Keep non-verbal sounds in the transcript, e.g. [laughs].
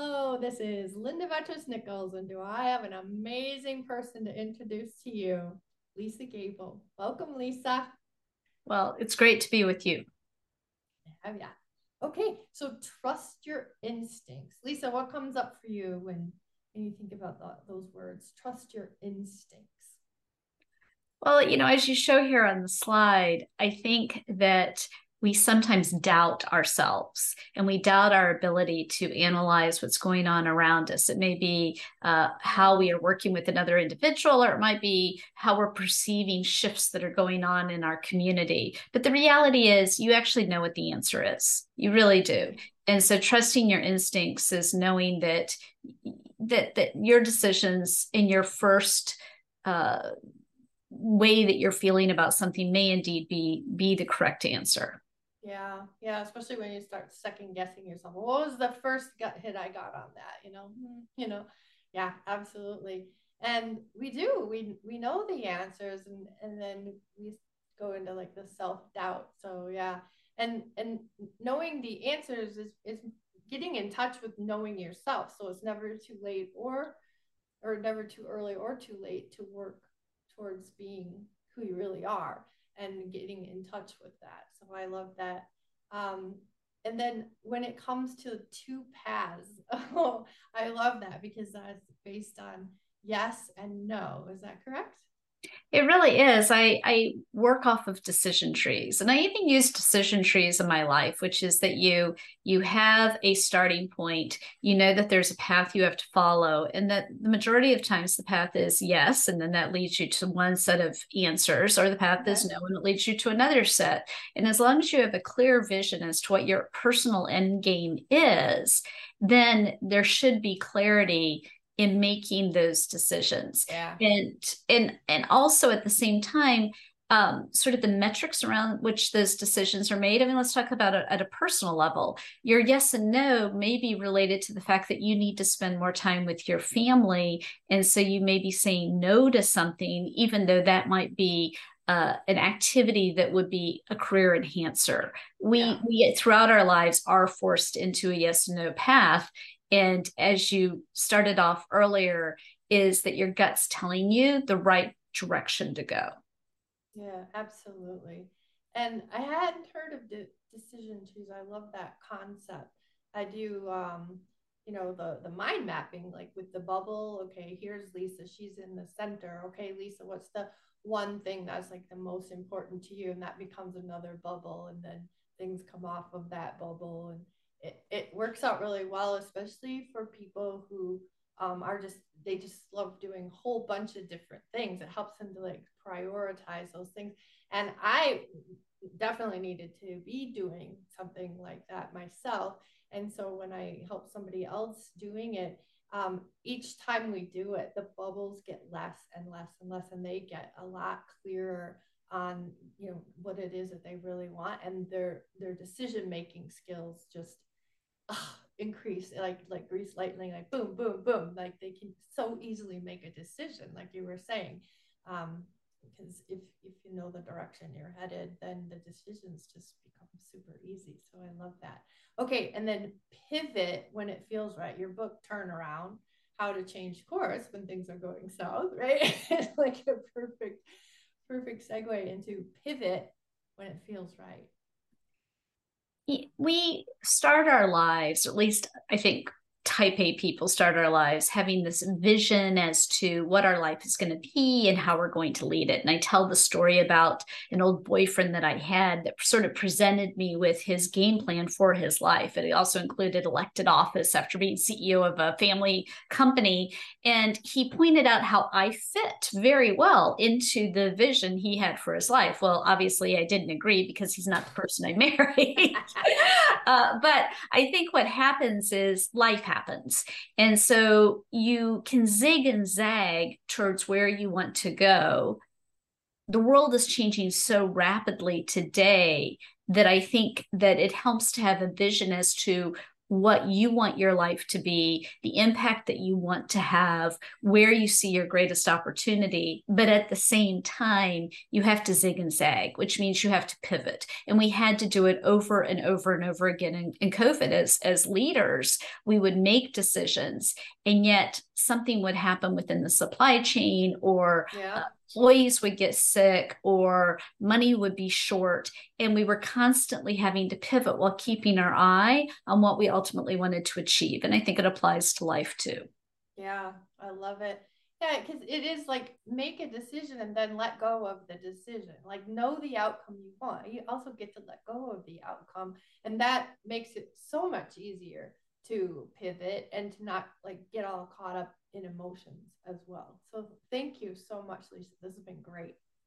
Hello, this is Linda Vetras Nichols, and do I have an amazing person to introduce to you? Lisa Gable. Welcome, Lisa. Well, it's great to be with you. Have ya? Okay, so trust your instincts. Lisa, what comes up for you when, when you think about those words? Trust your instincts. Well, you know, as you show here on the slide, I think that we sometimes doubt ourselves and we doubt our ability to analyze what's going on around us. It may be uh, how we are working with another individual, or it might be how we're perceiving shifts that are going on in our community. But the reality is, you actually know what the answer is. You really do. And so, trusting your instincts is knowing that that that your decisions in your first uh, way that you're feeling about something may indeed be be the correct answer. Yeah, yeah, especially when you start second guessing yourself. What was the first gut hit I got on that? You know, hmm, you know, yeah, absolutely. And we do, we we know the answers, and and then we go into like the self doubt. So yeah, and and knowing the answers is is getting in touch with knowing yourself. So it's never too late or or never too early or too late to work towards being who you really are and getting in touch with that. So I love that. Um, and then when it comes to two paths, [laughs] oh, I love that because that's based on yes and no. Is that correct? It really is. I, I work off of decision trees and I even use decision trees in my life, which is that you you have a starting point, you know that there's a path you have to follow, and that the majority of times the path is yes, and then that leads you to one set of answers, or the path is mm-hmm. no, and it leads you to another set. And as long as you have a clear vision as to what your personal end game is, then there should be clarity in making those decisions yeah. and and and also at the same time um, sort of the metrics around which those decisions are made. I mean, let's talk about it at a personal level. Your yes and no may be related to the fact that you need to spend more time with your family. And so you may be saying no to something, even though that might be uh, an activity that would be a career enhancer. We, yeah. we throughout our lives are forced into a yes and no path. And as you started off earlier, is that your gut's telling you the right direction to go. Yeah, absolutely. And I hadn't heard of de- decision trees. I love that concept. I do, um, you know, the the mind mapping, like with the bubble. Okay, here's Lisa. She's in the center. Okay, Lisa, what's the one thing that's like the most important to you? And that becomes another bubble, and then things come off of that bubble, and it, it works out really well, especially for people who um, are just they just love doing a whole bunch of different things. It helps them to like prioritize those things. And I definitely needed to be doing something like that myself. And so when I help somebody else doing it, um, each time we do it, the bubbles get less and less and less, and they get a lot clearer on you know what it is that they really want, and their their decision making skills just oh, [sighs] increase like like grease lightning like boom boom boom. Like they can so easily make a decision like you were saying. Um, because if if you know the direction you're headed then the decisions just become super easy. So i love that. Okay and then pivot when it feels right. Your book turnaround how to change course when things are going south right? [laughs] It's like a perfect perfect segue into pivot when it feels right we start our lives, at least I think type A people start our lives having this vision as to what our life is going to be and how we're going to lead it. And I tell the story about an old boyfriend that I had that sort of presented me with his game plan for his life. It also included elected office after being CEO of a family company. And he pointed out how I fit very well into the vision he had for his life. Well, obviously, I didn't agree because he's not the person I [laughs] married. uh, but I think what happens is life happens happens. And so you can zig and zag towards where you want to go. The world is changing so rapidly today that I think that it helps to have a vision as to what you want your life to be, the impact that you want to have, where you see your greatest opportunity. But at the same time, you have to zig and zag, which means you have to pivot. And we had to do it over and over and over again in, in COVID as, as leaders. We would make decisions, and yet something would happen within the supply chain or yeah. uh, employees would get sick or money would be short. And we were constantly having to pivot while keeping our eye on what we ultimately wanted to achieve. And I think it applies to life too. Yeah, I love it. Yeah, because it is like make a decision and then let go of the decision. Like know the outcome you want. You also get to let go of the outcome. And that makes it so much easier to pivot and to not like get all caught up in emotions as well. So thank you so much, Lisa. This has been great.